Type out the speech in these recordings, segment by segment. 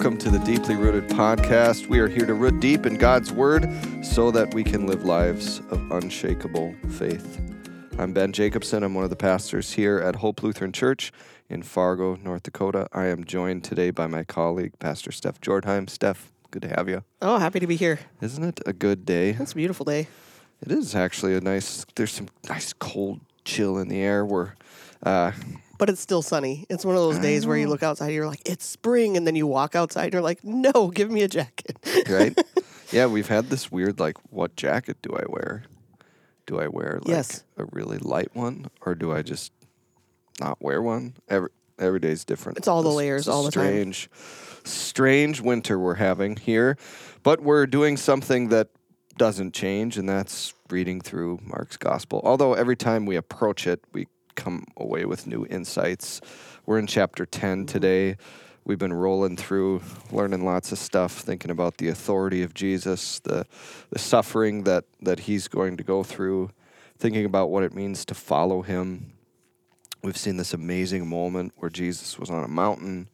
Welcome to the Deeply Rooted Podcast. We are here to root deep in God's Word so that we can live lives of unshakable faith. I'm Ben Jacobson. I'm one of the pastors here at Hope Lutheran Church in Fargo, North Dakota. I am joined today by my colleague, Pastor Stef Jordheim. Stef, good to have you. Oh, happy to be here. Isn't it a good day? It's a beautiful day. It is actually a nice, there's some nice cold chill in the air. We're, uh, But it's still sunny. It's one of those days where you oh. look outside, and you're like, it's spring, and then you walk outside, and you're like, no, give me a jacket. right? yeah, we've had this weird like, what jacket do I wear? Do I wear like Yes. a really light one, or do I just not wear one? Every every day's different. It's all the layers all the time. strange, strange winter we're having here, but we're doing something that doesn't change, and that's reading through Mark's gospel. Although every time we approach it, we come away with new insights. We're in chapter 10 today. We've been rolling through, learning lots of stuff, thinking about the authority of Jesus, the the suffering that that he's going to go through, thinking about what it means to follow him. We've seen this amazing moment where Jesus was on a mountain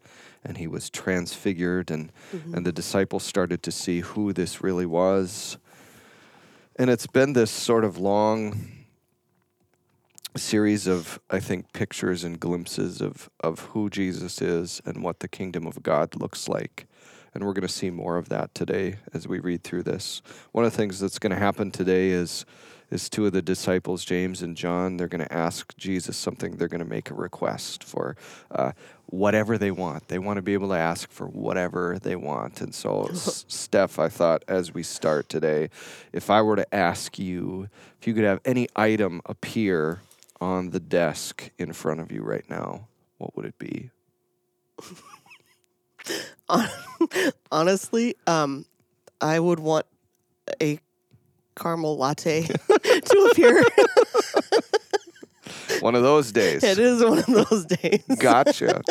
and he was transfigured and mm-hmm. and the disciples started to see who this really was. And it's been this sort of long series of I think pictures and glimpses of of who Jesus is and what the kingdom of God looks like. And we're going to see more of that today as we read through this. One of the things that's going to happen today is is two of the disciples, James and John, they're going to ask Jesus something. They're going to make a request for uh, whatever they want. They want to be able to ask for whatever they want. And so, S- Stef, I thought as we start today, if I were to ask you if you could have any item appear on the desk in front of you right now, what would it be? Honestly, um, I would want a caramel latte to appear. One of those days. it is one of those days. Gotcha.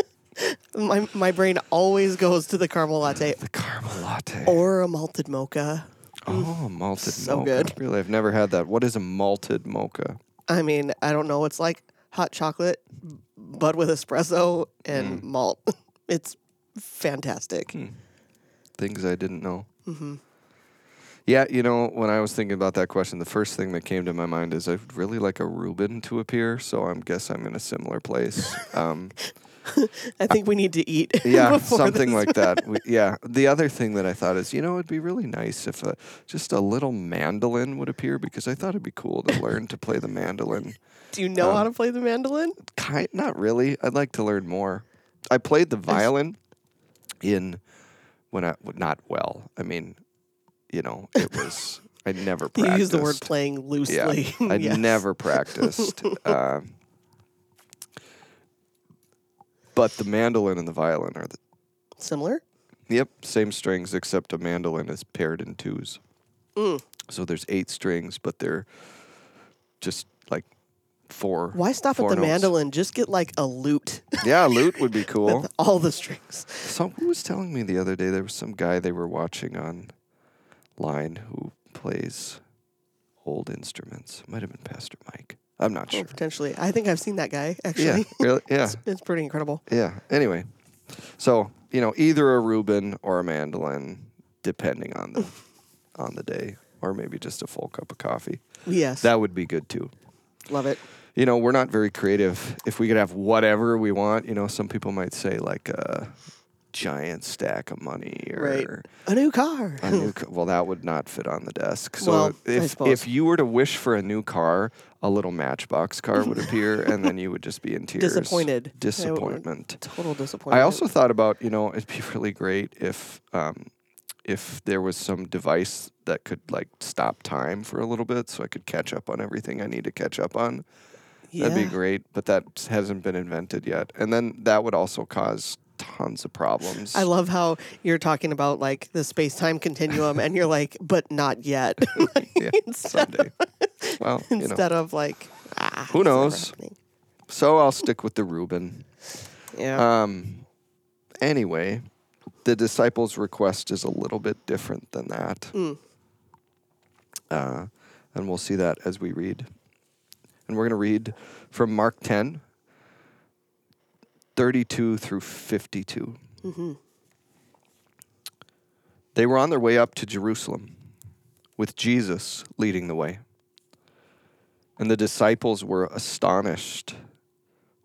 My, my brain always goes to the caramel latte the caramel latte. or a malted mocha. oh, malted mocha. so mocha. good. Really, I've never had that. What is a malted mocha? I mean, I don't know. It's like hot chocolate, but with espresso and malt. It's fantastic. Things I didn't know. Mm-hmm. Yeah, you know, when I was thinking about that question, the first thing that came to my mind is I'd really like a Reuben to appear. So I guess I'm in a similar place. Um, I think we need to eat. yeah, something like that. We, yeah. The other thing that I thought is, you know, it'd be really nice if a, just a little mandolin would appear because I thought it'd be cool to learn to play the mandolin. Do you know Um, how to play the mandolin? Kind, not really. I'd like to learn more. I played the violin in when I not well. I mean, you know, it was. I never You use the word playing Yeah, loosely. I Yes. never practiced. uh, but the mandolin and the violin are the Similar? yep same strings except a mandolin is paired in twos. Mm. So there's eight strings, but they're just like four. Why stop four at the notes. mandolin? Just get like a lute Yeah, lute would be cool. with all the strings. So who was telling me the other day there was some guy they were watching online who plays old instruments. Might have been Pastor Mike. I'm not Oh, sure. potentially. I think I've seen that guy Yeah, actually. really? Yeah, It's, it's pretty incredible. yeah. Anyway, so you know, either a Reuben or a mandolin, depending on the on the day, or maybe just a full cup of coffee. Yes. That would be good too. Love it. You know, we're not very creative. If we could have whatever we want, you know, some people might say like a giant stack of money or Right. A new car. a new ca- well that would not fit on the desk so Well, if if you were to wish for a new car a little matchbox car would appear and then you would just be in tears Disappointed. Disappointment Total disappointment. i also thought about you know it'd be really great if um if there was some device that could like stop time for a little bit so i could catch up on everything i need to catch up on that'd be great but that hasn't been invented yet and then that would also cause tons of problems I love how you're talking about like the space time continuum and you're like, but not yet. yeah, someday well you know Instead of like, ah, Who knows? So I'll stick with the Reuben. Yeah. Um, anyway, the disciples' request is a little bit different than that. Uh, and we'll see that as we read. And we're going to read from Mark 10, 32 through 52. Mm-hmm. They were on their way up to Jerusalem, with Jesus leading the way. And the disciples were astonished,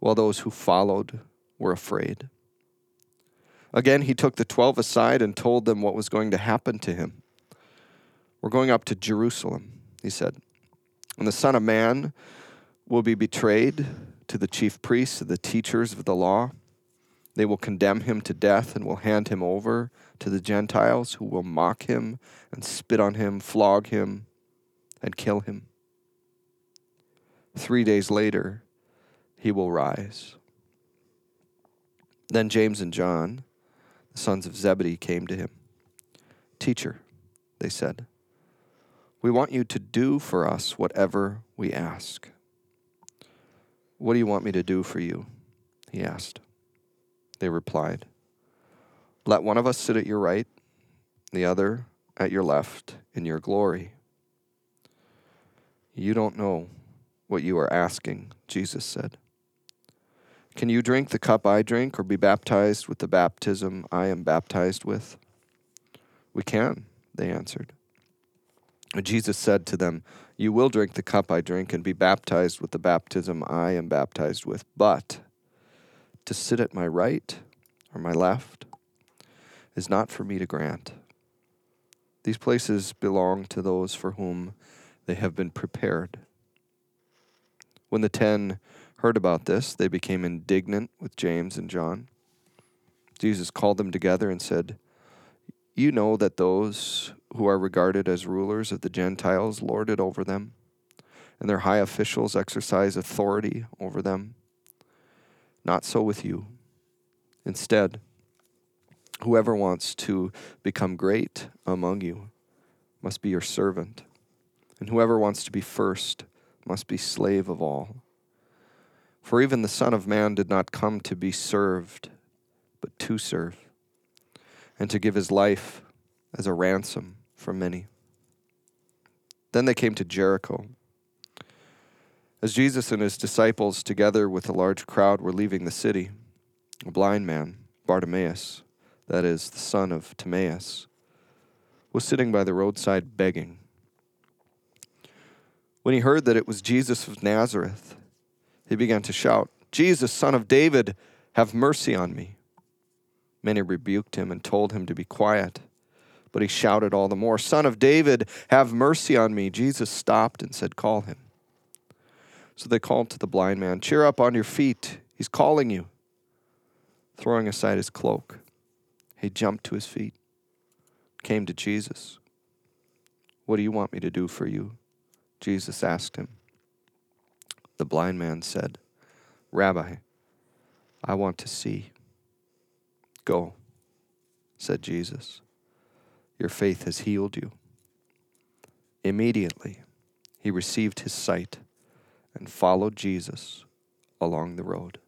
while those who followed were afraid. Again, he took the twelve aside and told them what was going to happen to him. We're going up to Jerusalem, he said. And the Son of Man will be betrayed to the chief priests and the teachers of the law. They will condemn him to death and will hand him over to the Gentiles, who will mock him and spit on him, flog him, and kill him. Three days later, he will rise. Then James and John, the sons of Zebedee, came to him. Teacher, they said, we want you to do for us whatever we ask. What do you want me to do for you? He asked. They replied, Let one of us sit at your right, the other at your left in your glory. You don't know what you are asking, Jesus said. Can you drink the cup I drink or be baptized with the baptism I am baptized with? We can, they answered. Jesus said to them, You will drink the cup I drink and be baptized with the baptism I am baptized with, but to sit at my right or my left is not for me to grant. These places belong to those for whom they have been prepared. When the ten heard about this, they became indignant with James and John. Jesus called them together and said, You know that those who are regarded as rulers of the Gentiles lord it over them, and their high officials exercise authority over them. Not so with you. Instead, whoever wants to become great among you must be your servant, and whoever wants to be first must be slave of all. For even the Son of Man did not come to be served, but to serve, and to give his life as a ransom for many. Then they came to Jericho. As Jesus and his disciples, together with a large crowd, were leaving the city, a blind man, Bartimaeus, that is, the son of Timaeus, was sitting by the roadside begging. When he heard that it was Jesus of Nazareth, he began to shout, Jesus, son of David, have mercy on me. Many rebuked him and told him to be quiet. But he shouted all the more, Son of David, have mercy on me. Jesus stopped and said, Call him. So they called to the blind man, Cheer up on your feet. He's calling you. Throwing aside his cloak, he jumped to his feet, came to Jesus. What do you want me to do for you? Jesus asked him. The blind man said, Rabbi, I want to see. Go, said Jesus. Your faith has healed you. Immediately, he received his sight and followed Jesus along the road.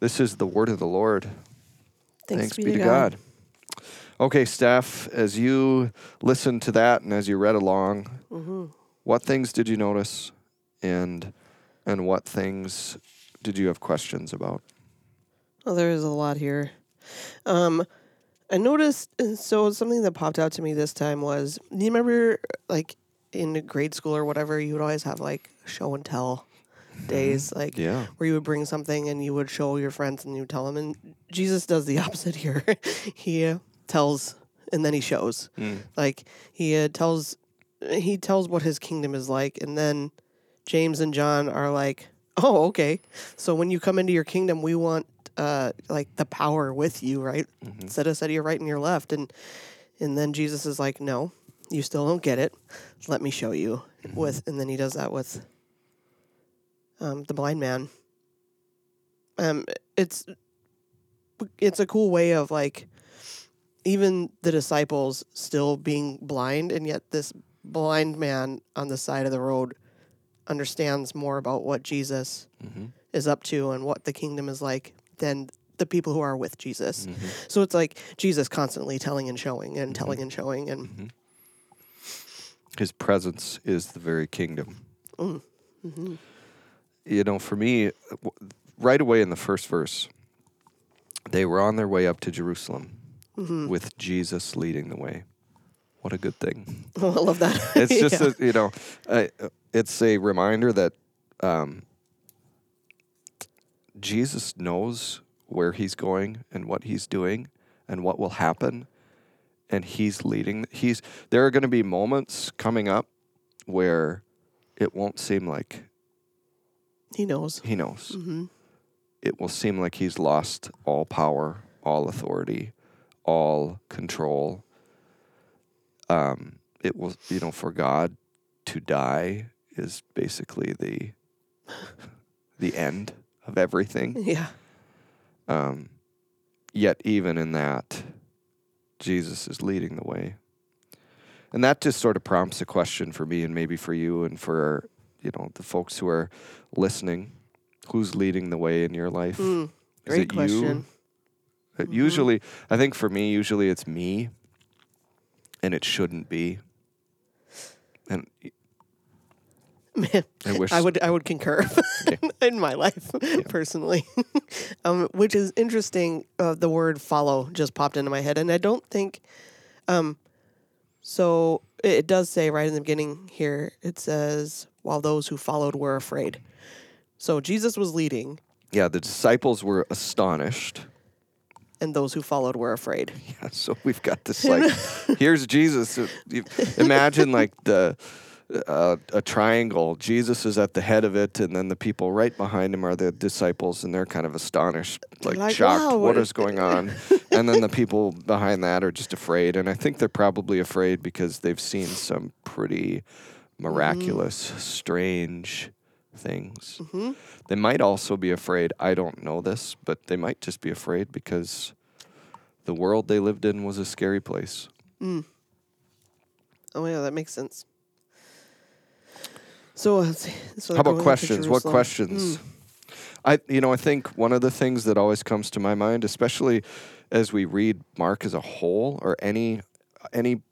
This is the word of the Lord. Thanks, Thanks be, to God. Okay, Stef, as you listened to that and as you read along, Mm-hmm. what things did you notice and and what things did you have questions about? Well, there is a lot here. Um, I noticed, and so something that popped out to me this time was, do you remember, like in grade school or whatever, you would always have like show and tell days, like Yeah. where you would bring something and you would show your friends and you would tell them. And Jesus does the opposite here. he uh, tells and then he shows. Mm. Like he uh, tells, he tells what his kingdom is like, and then James and John are like, "Oh, okay. So when you come into your kingdom, we want uh, like the power with you, right? Set us at your right and your left." And and then Jesus is like, "No, you still don't get it. Let me show you." With and then he does that with um, the blind man. Um, it's it's a cool way of like even the disciples still being blind, and yet this blind man on the side of the road understands more about what Jesus is up to and what the kingdom is like than the people who are with Jesus. So it's like Jesus constantly telling and showing and telling and showing and His presence is the very kingdom. Mm. Mm-hmm. You know, for me, right away in the first verse, they were on their way up to Jerusalem, with Jesus leading the way. What a good thing. Oh, I love that. It's just, Yeah. a, you know, uh, it's a reminder that um, Jesus knows where he's going and what he's doing and what will happen. And he's leading. He's there are going to be moments coming up where it won't seem like he knows. he knows. hmm It will seem like he's lost all power, all authority, all control. Um, it will, you know, for God to die is basically the the end of everything. Yeah. Um, yet, even in that, Jesus is leading the way, and that just sort of prompts a question for me, and maybe for you, and for you know the folks who are listening. Who's leading the way in your life? Mm, Is great it question. You? Uh, Usually, I think for me, usually it's me, and it shouldn't be. And I wish I would I would concur in my life personally, um, which is interesting. Uh, the word "follow" just popped into my head, and I don't think. Um, so it, does say right in the beginning here. It says, "While those who followed were afraid." So Jesus was leading, yeah, the disciples were astonished. and those who followed were afraid. Yeah, so we've got this like, here's Jesus. Imagine like the uh, a triangle. Jesus is at the head of it, and then the people right behind him are the disciples, and they're kind of astonished, like, like, shocked. "Wow, what what is going on? and then the people behind that are just afraid, and I think they're probably afraid because they've seen some pretty miraculous, strange things. Mm-hmm. They might also be afraid. I don't know this, but they might just be afraid because the world they lived in was a scary place. Oh yeah, that makes sense. So, let's so How about questions? What questions? I, you know, I think one of the things that always comes to my mind, especially as we read Mark as a whole, or any any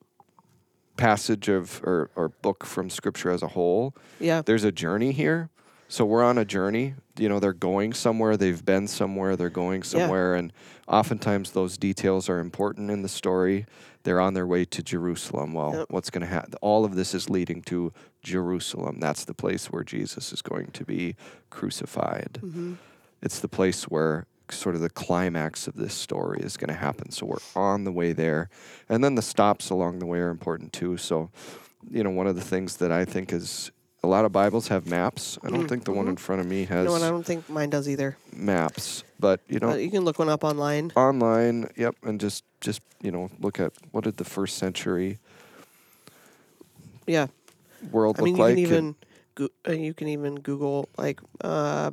passage of or, or book from Scripture as a whole, Yeah. there's a journey here. So we're on a journey. You know, they're going somewhere. They've been somewhere. They're going somewhere, and oftentimes those details are important in the story. They're on their way to Jerusalem. Well, Yep. what's going to happen? All of this is leading to Jerusalem. That's the place where Jesus is going to be crucified. Mm-hmm. It's the place where sort of the climax of this story is going to happen. So we're on the way there. And then the stops along the way are important too. So, you know, one of the things that I think is a lot of Bibles have maps. I don't think the one in front of me has know what? I don't think mine does either. maps, but you know, Uh, you can look one up online. online, yep, and just just, you know, look at what did the first century Yeah. world I mean, look you like can and- even go- uh, you can even Google like uh,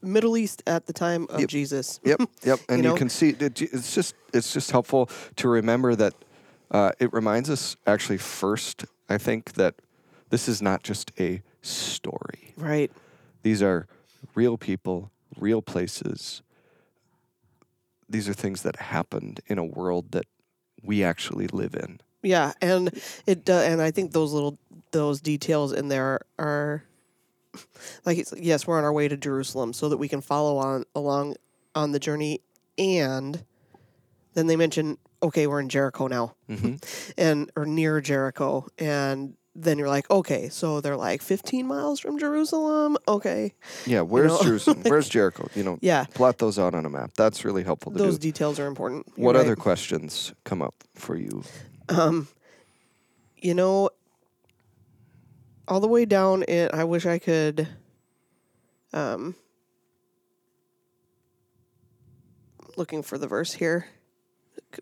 Middle East at the time of Yep. Jesus. Yep, yep, and you, know? can see it, it's just it's just helpful to remember that uh, it reminds us actually first. I think that this is not just a story; Right. these are real people, real places. These are things that happened in a world that we actually live in. Yeah, and it do, and I think those little those details in there are like it's, yes, we're on our way to Jerusalem so that we can follow on along on the journey and then they mention okay, we're in Jericho now. hmm and or near Jericho and then you're like, okay, so they're like 15 miles from Jerusalem. Okay. Yeah, where's know, Jerusalem? Where's Jericho? You know, Yeah. plot those out on a map. That's really helpful to do. Those do. details are important. You're what right. other questions come up for you? Um, you know, all the way down it, I wish I could, um, looking for the verse here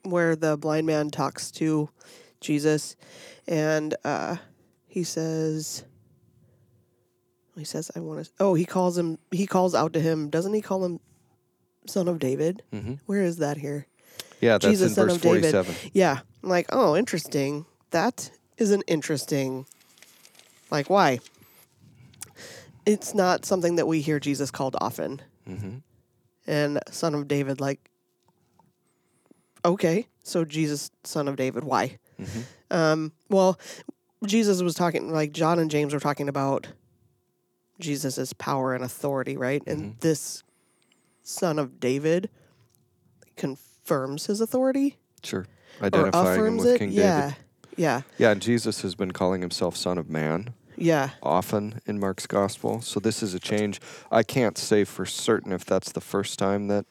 where the blind man talks to Jesus and, uh, he says, he says, I want to, oh, he calls him, he calls out to him. Doesn't he call him son of David? hmm Where is that here? Yeah, that's Jesus, in son verse of David. forty-seven. Yeah. I'm like, oh, interesting. That is an interesting. Like, why? It's not something that we hear Jesus called often. hmm And son of David, like, okay, so Jesus, son of David, why? hmm Um, well, Jesus was talking, like, John and James were talking about Jesus' power and authority, right? And Mhm. this son of David confirms his authority Sure. Identifying him with it. King yeah, David. yeah, Yeah, and Jesus has been calling himself Son of Man yeah. often in Mark's gospel. So this is a change. I can't say for certain if that's the first time that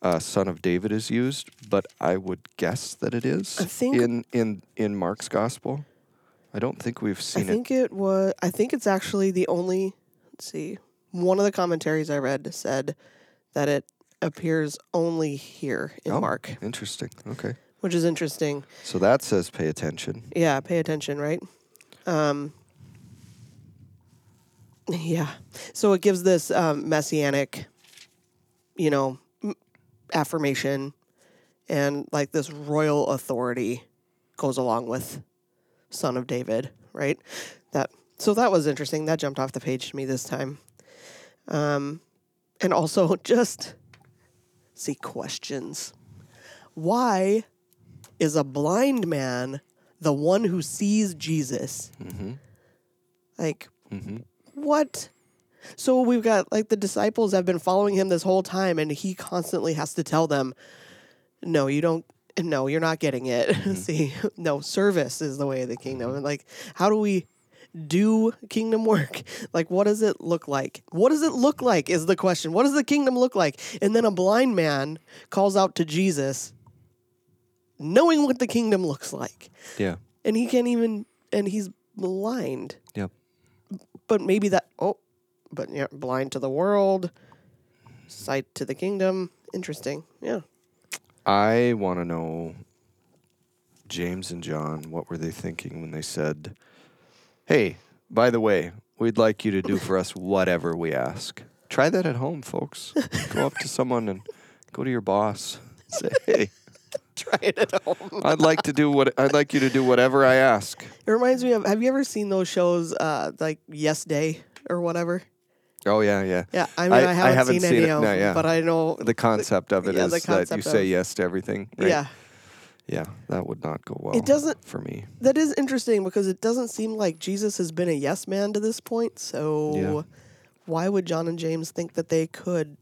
uh, Son of David is used, but I would guess that it is I think- in in in Mark's gospel. I don't think we've I seen it. think it was. I think it's actually the only. Let's see. One of the commentaries I read said that it appears only here in Oh. Mark, Interesting. Okay. which is interesting. So that says pay attention. Yeah, pay attention, right? Um, yeah. So it gives this um, messianic, you know, m- affirmation, and like this royal authority goes along with son of David, right? That so that was interesting. That jumped off the page to me this time. Um, and also just see questions. Why is a blind man the one who sees Jesus? Like, what? So we've got like the disciples have been following him this whole time, and he constantly has to tell them, "No, you don't. No, you're not getting it. Mm-hmm. See, no, service is the way of the kingdom." And like, how do we? do kingdom work? Like, what does it look like? What does it look like is the question. What does the kingdom look like? And then a blind man calls out to Jesus, knowing what the kingdom looks like. Yeah. And he can't even, and he's blind. Yeah. But maybe that, oh, but yeah, blind to the world, sight to the kingdom. Interesting. Yeah. I want to know James and John, what were they thinking when they said, "Hey, by the way, we'd like you to do for us whatever we ask." Try that at home, folks. go up to someone and go to your boss. Say, "Hey, Try it at home. I'd like to do what I'd like you to do whatever I ask." It reminds me of, have you ever seen those shows uh, like Yes Day or whatever? Oh yeah, yeah. Yeah, I mean, I- I, I haven't, haven't seen, seen any it, of no, them, yeah. but I know. The concept of it yeah, is that you say yes to everything. Right? Yeah, Yeah, that would not go well. It doesn't- for me. that is interesting because it doesn't seem like Jesus has been a yes man to this point. So, Yeah. why would John and James think that they could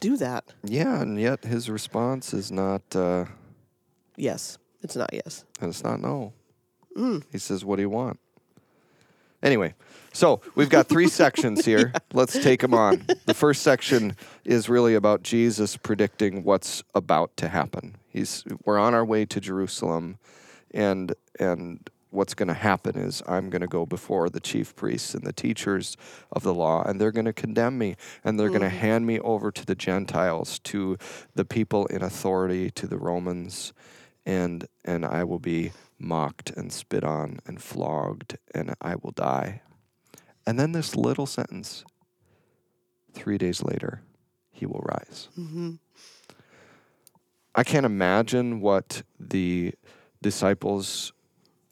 do that? Yeah, and yet his response is not. Uh, Yes, it's not yes. And it's not no. Mm. He says, What do you want? Anyway, so we've got three sections here. Let's take them on. The first section is really about Jesus predicting what's about to happen. He's we're on our way to Jerusalem and and what's going to happen is I'm going to go before the chief priests and the teachers of the law and they're going to condemn me and they're going to mm. hand me over to the Gentiles to the people in authority to the Romans and and I will be mocked and spit on and flogged and I will die. And then this little sentence 3 days later he will rise. hmm I can't imagine what the disciples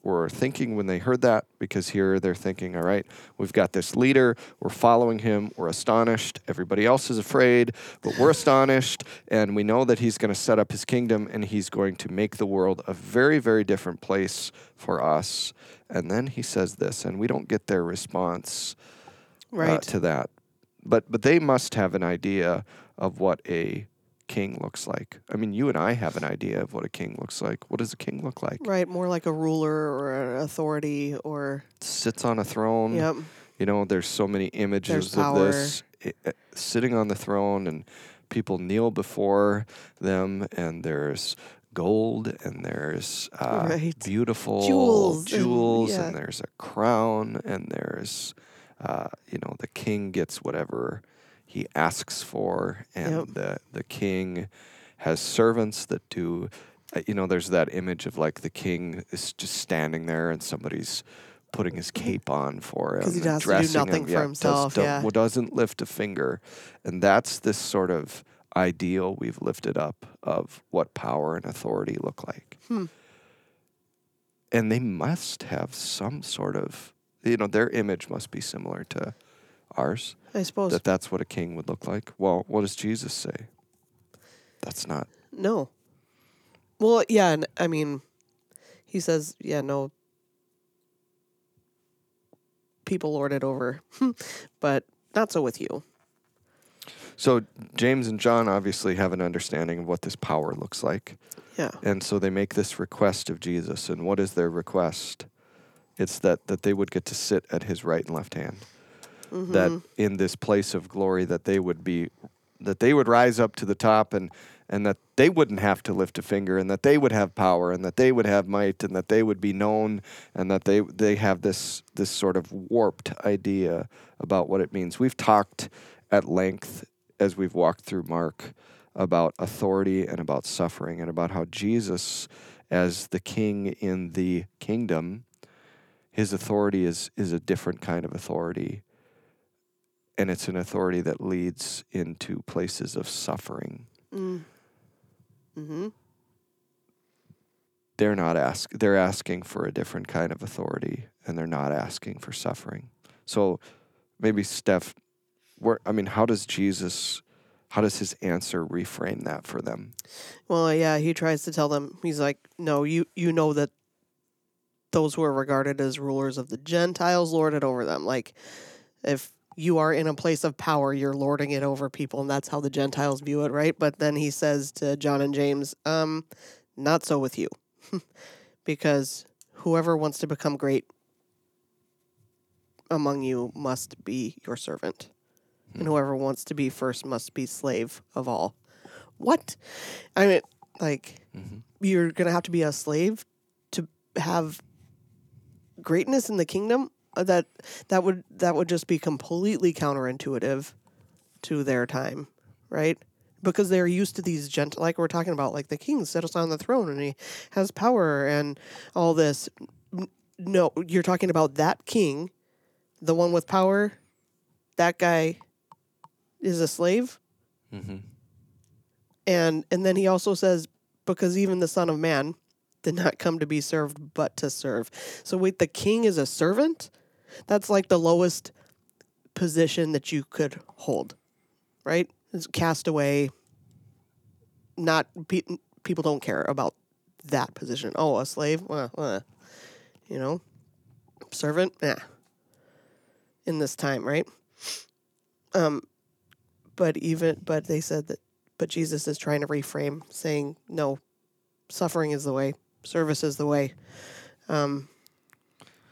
were thinking when they heard that because here they're thinking, all right, we've got this leader, we're following him, we're astonished, everybody else is afraid, but we're astonished, and we know that he's going to set up his kingdom and he's going to make the world a very, very different place for us. And then he says this, and we don't get their response uh, Right. to that. But but they must have an idea of what a king looks like. I mean, you and I have an idea of what a king looks like. What does a king look like? right. More like a ruler or an authority or. Sits on a throne. Yep. You know, there's so many images of this i- uh, sitting on the throne, and people kneel before them, and there's gold, and there's uh, Right. beautiful Jewels and- jewels, yeah. and there's a crown, and there's, uh, you know, the king gets whatever he asks for, and Yep. the the king has servants that do. uh, You know, there's that image of like the king is just standing there, and somebody's putting his cape on for him, 'Cause he has to do dressing nothing him. for yeah, himself, Does, yeah. well, doesn't lift a finger, and that's this sort of ideal we've lifted up of what power and authority look like. Hmm. And they must have some sort of, you know, their image must be similar to ours. I suppose. That that's what a king would look like. Well, what does Jesus say? That's not. No. Well, yeah, and I mean, he says, yeah, no. People lord it over, but not so with you. So James and John obviously have an understanding of what this power looks like. Yeah. And so they make this request of Jesus. And what is their request? It's that, that they would get to sit at his right and left hand. That mm-hmm. in this place of glory that they would be that they would rise up to the top and and that they wouldn't have to lift a finger and that they would have power and that they would have might and that they would be known and that they they have this this sort of warped idea about what it means. We've talked at length as we've walked through Mark about authority and about suffering and about how Jesus as the king in the kingdom his authority is is a different kind of authority and it's an authority that leads into places of suffering Mm-hmm. they're not ask they're asking for a different kind of authority and they're not asking for suffering so maybe stef where i mean how does jesus how does his answer reframe that for them Well, yeah, he tries to tell them. He's like, "No, you you know that those who are regarded as rulers of the Gentiles lord it over them. Like, if you are in a place of power, you're lording it over people, and that's how the Gentiles view it, right? But then he says to John and James, um, not so with you, because whoever wants to become great among you must be your servant, and whoever wants to be first must be slave of all. What? I mean, like, you're gonna have to be a slave to have greatness in the kingdom. Uh, That that would that would just be completely counterintuitive to their time, right? Because they're used to these gent like we're talking about, like the king sits on the throne and he has power and all this. No, you're talking about that king, the one with power. That guy is a slave and and then he also says because even the son of man did not come to be served but to serve so wait the king is a servant that's like the lowest position that you could hold right? It's cast away. Not pe- people don't care about that position. Oh a slave? Well, uh, you know? Servant? Yeah in this time right? Um but even but they said that but Jesus is trying to reframe saying no suffering is the way. Service is the way. Um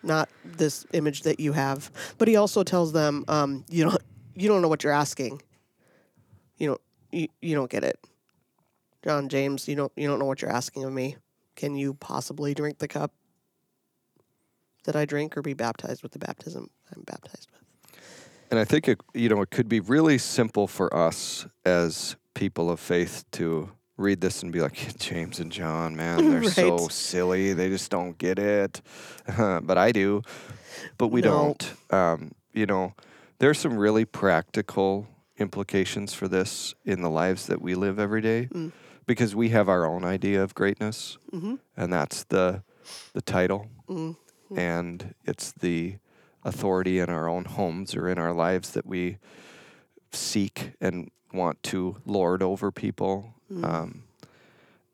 not this image that you have but he also tells them um you don't you don't know what you're asking. You don't you, you don't get it. John James you don't you don't know what you're asking of me. Can you possibly drink the cup that I drink or be baptized with the baptism I'm baptized with? And I think it, you know it could be really simple for us as people of faith to read this and be like James and John, man, they're so silly. They just don't get it. but I do. But we No. don't. Um, you know, there's some really practical implications for this in the lives that we live every day mm. because we have our own idea of greatness, mm-hmm. and that's the the title, mm-hmm. and it's the authority in our own homes or in our lives that we seek and want to lord over people. Um,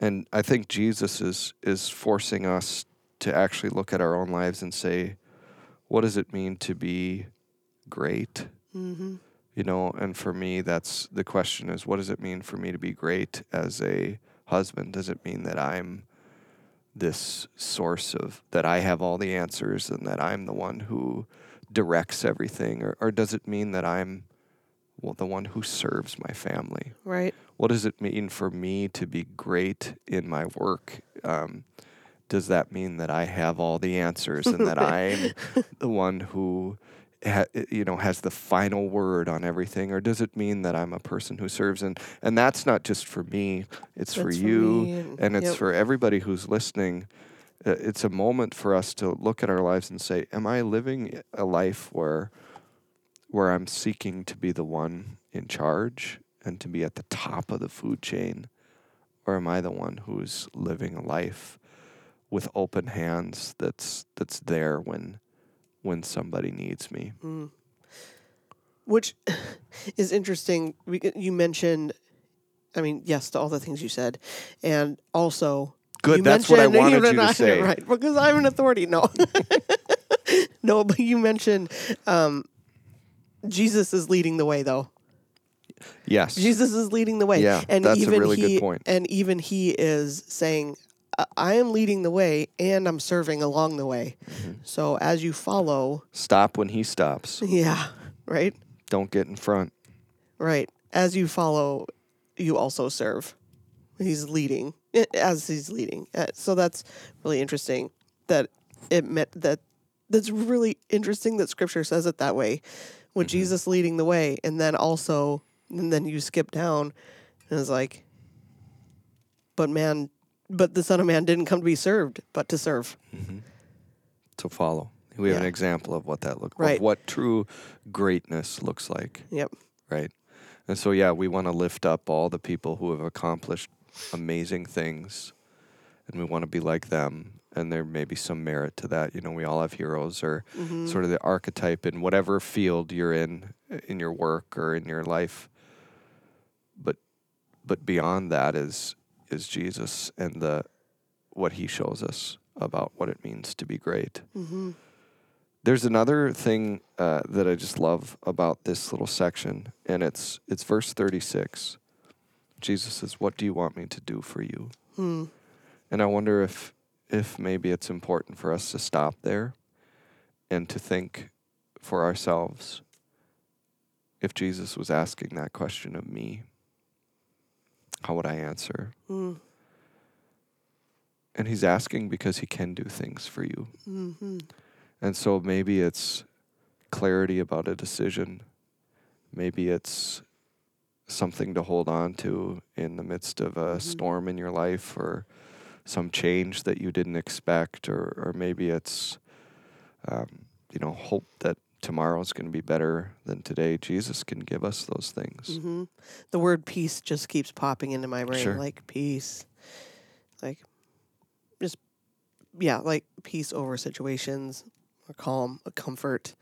and I think Jesus is is forcing us to actually look at our own lives and say, what does it mean to be great? You know, and for me, that's the question: is what does it mean for me to be great as a husband? Does it mean that I'm this source of that I have all the answers and that I'm the one who directs everything, or, or does it mean that I'm the one who serves my family? right What does it mean for me to be great in my work? Um, does that mean that I have all the answers and that I'm the one who, ha- you know, has the final word on everything, or does it mean that I'm a person who serves? And and that's not just for me; it's for That's for you, and- and it's yep. for everybody who's listening. Uh, It's a moment for us to look at our lives and say, "Am I living a life where?" Where I'm seeking to be the one in charge and to be at the top of the food chain? Or am I the one who's living a life with open hands that's that's there when when somebody needs me? which is interesting. You mentioned, I mean, yes, to all the things you said, and also Good, that's what I wanted you to say. right? Because I'm an authority. No, no, but you mentioned um, Jesus is leading the way, though. Yes. Jesus is leading the way. Yeah, and that's a even really good he, point. And even he is saying, "I- am leading the way and I'm serving along the way. Mm-hmm. So as you follow, Stop when he stops. yeah, right? Don't get in front. Right. As you follow, you also serve. He's leading as he's leading. Uh, So that's really interesting that it meant that that's really interesting that scripture says it that way with mm-hmm. Jesus leading the way and then also and then you skip down and it's like but man but the son of man didn't come to be served but to serve. Mm-hmm. to follow. We have an example of what that looks Right. of what true greatness looks like, Yep. right? And so yeah, we want to lift up all the people who have accomplished amazing things and we want to be like them and there may be some merit to that. You know, we all have heroes or mm-hmm. sort of the archetype in whatever field you're in uh, in your work or in your life. But but beyond that is is Jesus and the what he shows us about what it means to be great. Mm-hmm. There's another thing uh, that I just love about this little section, and it's it's verse 36. Jesus says, "What do you want me to do for you?" Hmm. And I wonder if if maybe it's important for us to stop there and to think for ourselves if Jesus was asking that question of me, how would I answer? Hmm. And he's asking because he can do things for you. Mm-hmm. And so maybe it's clarity about a decision. Maybe it's something to hold on to in the midst of a mm-hmm. storm in your life or some change that you didn't expect, or, or maybe it's, um, you know, hope that tomorrow's going to be better than today. Jesus can give us those things. hmm The word peace just keeps popping into my brain, Sure. like peace, like just yeah, like peace over situations, a calm, a comfort,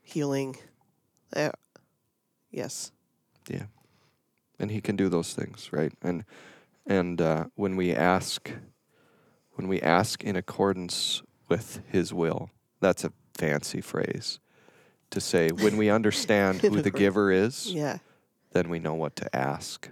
healing. Uh, yes, Yeah. And he can do those things, right? And and uh, when we ask when we ask in accordance with his will, that's a fancy phrase to say when we understand who the giver is, yeah, then we know what to ask,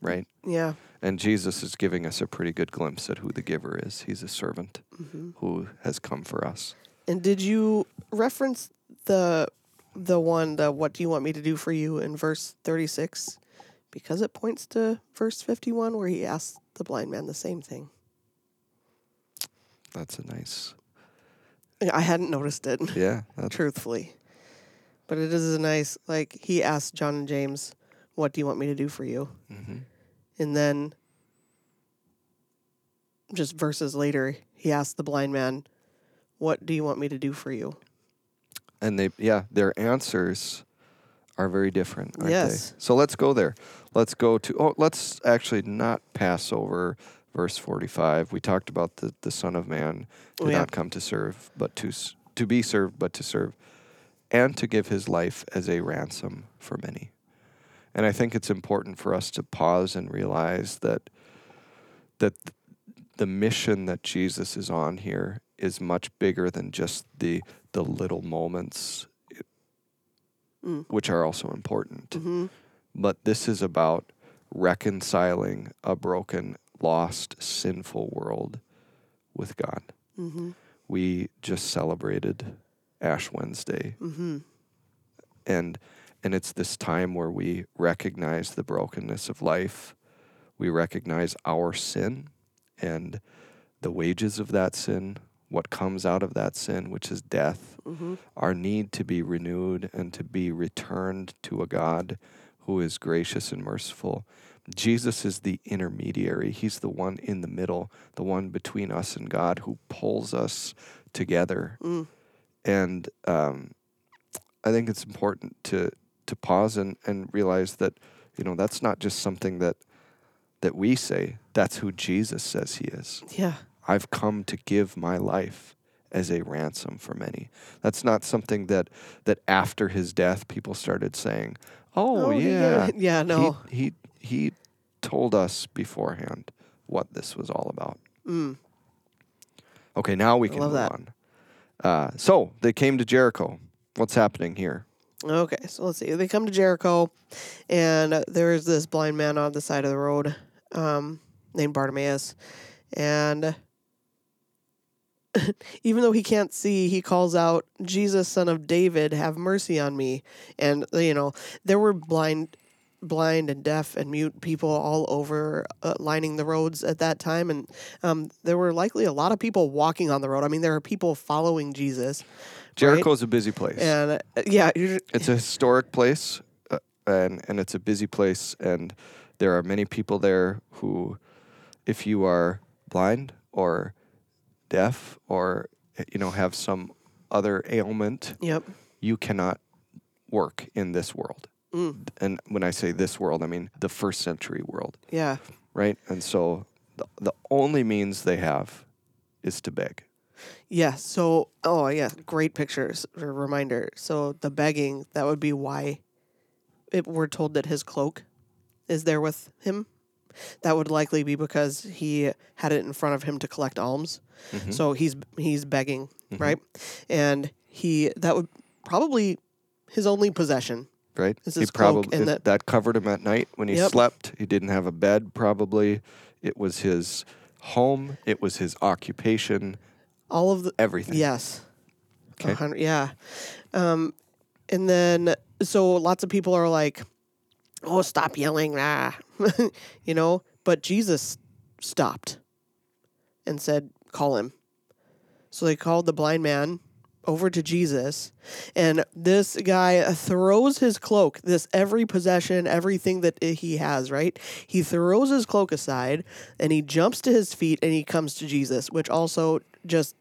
right? yeah, And Jesus is giving us a pretty good glimpse at who the giver is. He's a servant Mm-hmm. who has come for us. And did you reference the the one the what do you want me to do for you in verse 36 because it points to verse 51 where he asks the blind man the same thing. That's a nice, I hadn't noticed it. yeah. That's, truthfully. But it is a nice like he asked John and James, "What do you want me to do for you?" mhm. And then just verses later, he asked the blind man, "What do you want me to do for you?" and they yeah their answers are very different aren't Yes. they so let's go there let's go to oh let's actually not pass over verse 45 we talked about the, the son of man did Oh, yeah. not come to serve but to to be served but to serve and to give his life as a ransom for many and i think it's important for us to pause and realize that that the mission that Jesus is on here is much bigger than just the the little moments Mm. which are also important. Mm-hmm. But this is about reconciling a broken, lost, sinful world with God. Mm-hmm. We just celebrated Ash Wednesday Mm-hmm. and and it's this time where we recognize the brokenness of life we recognize our sin and the wages of that sin what comes out of that sin which is death Mm-hmm. our need to be renewed and to be returned to a God who is gracious and merciful. Jesus is the intermediary. He's the one in the middle, the one between us and God who pulls us together. Mm. And um, I think it's important to to pause and, and realize that you know that's not just something that that we say. That's who Jesus says he is. Yeah. I've come to give my life as a ransom for many. That's not something that that after his death people started saying, "Oh, Oh, yeah. Yeah, no. He, he he told us beforehand what this was all about." Mm. Okay, now we can move that. on. Uh, so they came to Jericho. What's happening here? Okay, so let's see. They come to Jericho, and there's this blind man on the side of the road um, named Bartimaeus. And even though he can't see, he calls out, Jesus, son of David, have mercy on me. And, you know, there were blind blind and deaf and mute people all over uh, lining the roads at that time and um, there were likely a lot of people walking on the road i mean there are people following jesus Jericho's a busy place. and uh, yeah it's a historic place, uh, and and it's a busy place, and there are many people there who, if you are blind or deaf or you know have some other ailment, yep you cannot work in this world. Mm. And when I say this world, I mean the first century world, yeah right? And so the, the only means they have is to beg. Yeah. So, oh yeah, great pictures. A reminder. So the begging that would be why it, we're told that his cloak is there with him. That would likely be because he had it in front of him to collect alms. Mm-hmm. So he's he's begging, right? And he that would probably his only possession. right? This he probably and that, that- covered him at night when he Yep. slept. He didn't have a bed. Probably it was his home. It was his occupation. All of the Everything. Yes. Okay. yeah. Um, and then so lots of people are like, "Oh, stop yelling!" Ah. you know. But Jesus stopped and said, "Call him." So they called the blind man over to Jesus, and this guy throws his cloak, this every possession, everything that he has, right? He throws his cloak aside and he jumps to his feet and he comes to Jesus, which also just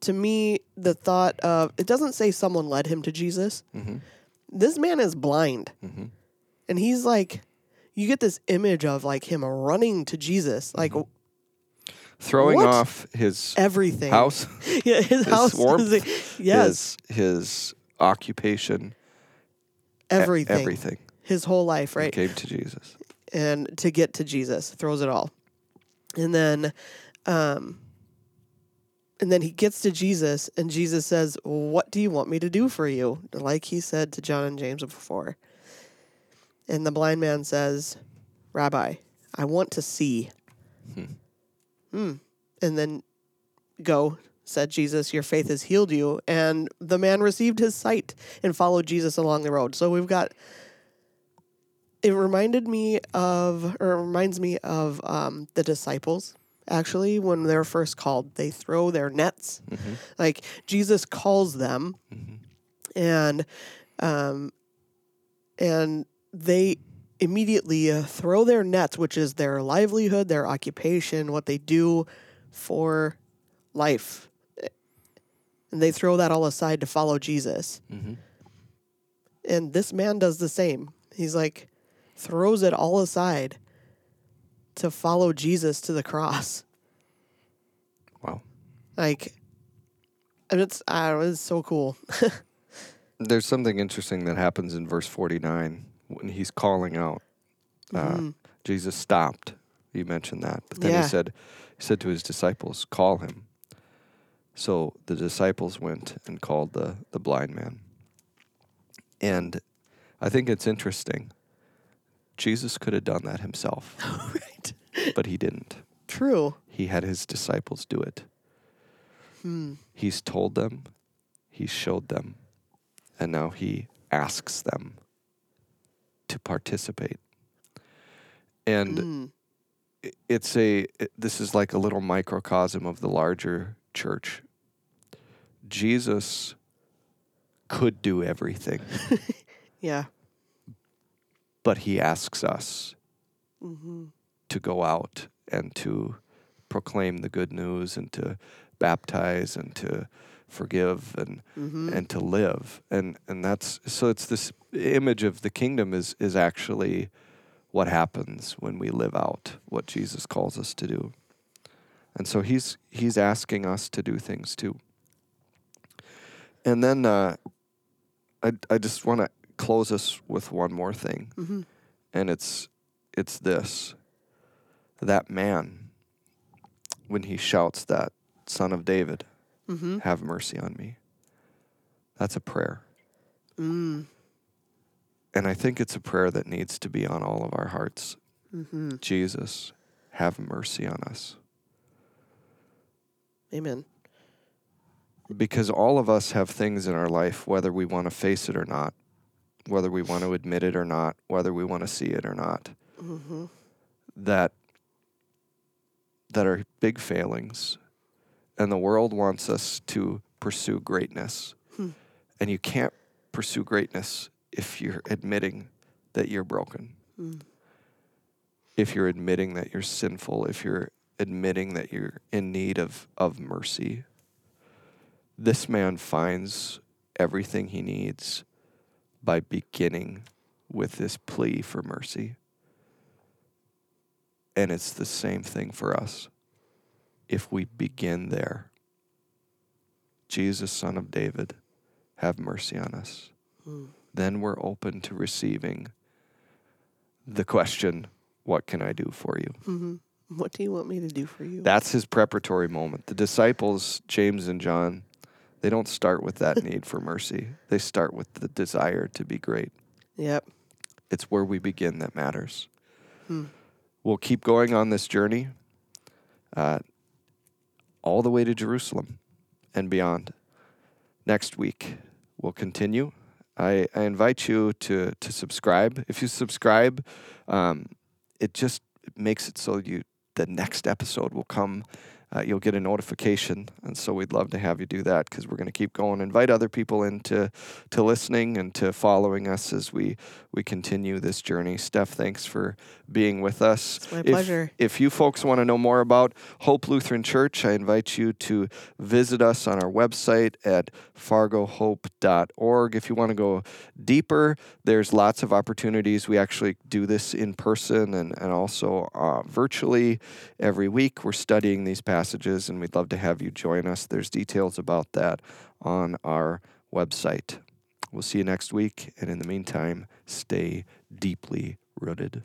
to me the thought of it doesn't say someone led him to Jesus. Mm-hmm. This man is blind. Mhm. And he's like you get this image of like him running to Jesus, like Throwing What? off his everything. house, yeah, his, house. warmth, yes, his, his occupation, everything. everything. His whole life, right? Came to Jesus. and to get to Jesus, throws it all. And then um and then he gets to Jesus and Jesus says, "What do you want me to do for you?" like he said to John and James before. And the blind man says, "Rabbi, I want to see." Hmm. And then go said Jesus, Your faith has healed you. And the man received his sight and followed Jesus along the road. So we've got it reminded me of or reminds me of um, the disciples actually when they're first called they throw their nets like jesus calls them and um, and they immediately uh, throw their nets which is their livelihood their occupation what they do for life and they throw that all aside to follow jesus Mhm. and this man does the same he's like throws it all aside to follow Jesus to the cross. Wow. Like, and it's I don't know, it's so cool. There's something interesting that happens in verse 49 when he's calling out. Uh, Jesus stopped. You mentioned that, but then Yeah. he said, he said to his disciples, "Call him." So the disciples went and called the the blind man. And I think it's interesting. Jesus could have done that himself, right. but he didn't. True. He had his disciples do it. He's told them, he showed them, and now he asks them to participate. And Mm. it's a it- this is like a little microcosm of the larger church. Jesus could do everything, Yeah. but he asks us hmm to go out and to proclaim the good news and to baptize and to forgive and hmm and to live. And and that's so it's this image of the kingdom is is actually what happens when we live out what Jesus calls us to do. And so he's he's asking us to do things too. And then uh, I I just want to close us with one more thing. Hmm and it's it's this. That man when he shouts that son of david hmm have mercy on me that's a prayer Mm. And I think it's a prayer that needs to be on all of our hearts. Mm-hmm. Jesus, have mercy on us. Amen. Because all of us have things in our life, whether we want to face it or not, whether we want to admit it or not, whether we want to see it or not, Mm-hmm. that that are big failings. And the world wants us to pursue greatness. Hmm. And you can't pursue greatness if you're admitting that you're broken. Mm. If you're admitting that you're sinful, if you're admitting that you're in need of, of mercy. This man finds everything he needs by beginning with this plea for mercy. And it's the same thing for us. If we begin there, Jesus, Son of David, have mercy on us. Mm. Then we're open to receiving the question, What can I do for you? Mm-hmm. What do you want me to do for you? That's his preparatory moment. The disciples, James and John, they don't start with that need for mercy. They start with the desire to be great. yep. It's where we begin that matters. Hmm. We'll keep going on this journey uh, all the way to Jerusalem and beyond. Next week, we'll continue. I, I invite you to, to subscribe. If you subscribe, um, it just makes it so you the next episode will come. Uh, you'll get a notification, and so we'd love to have you do that because we're going to keep going. Invite other people into to listening and to following us as we we continue this journey. Stef, thanks for being with us. It's my If- pleasure. If you folks want to know more about Hope Lutheran Church, I invite you to visit us on our website at fargohope.org. If you want to go deeper, there's lots of opportunities. We actually do this in person and, and also uh, virtually every week. We're studying these passages, and we'd love to have you join us. There's details about that on our website. We'll see you next week, and in the meantime, stay deeply rooted.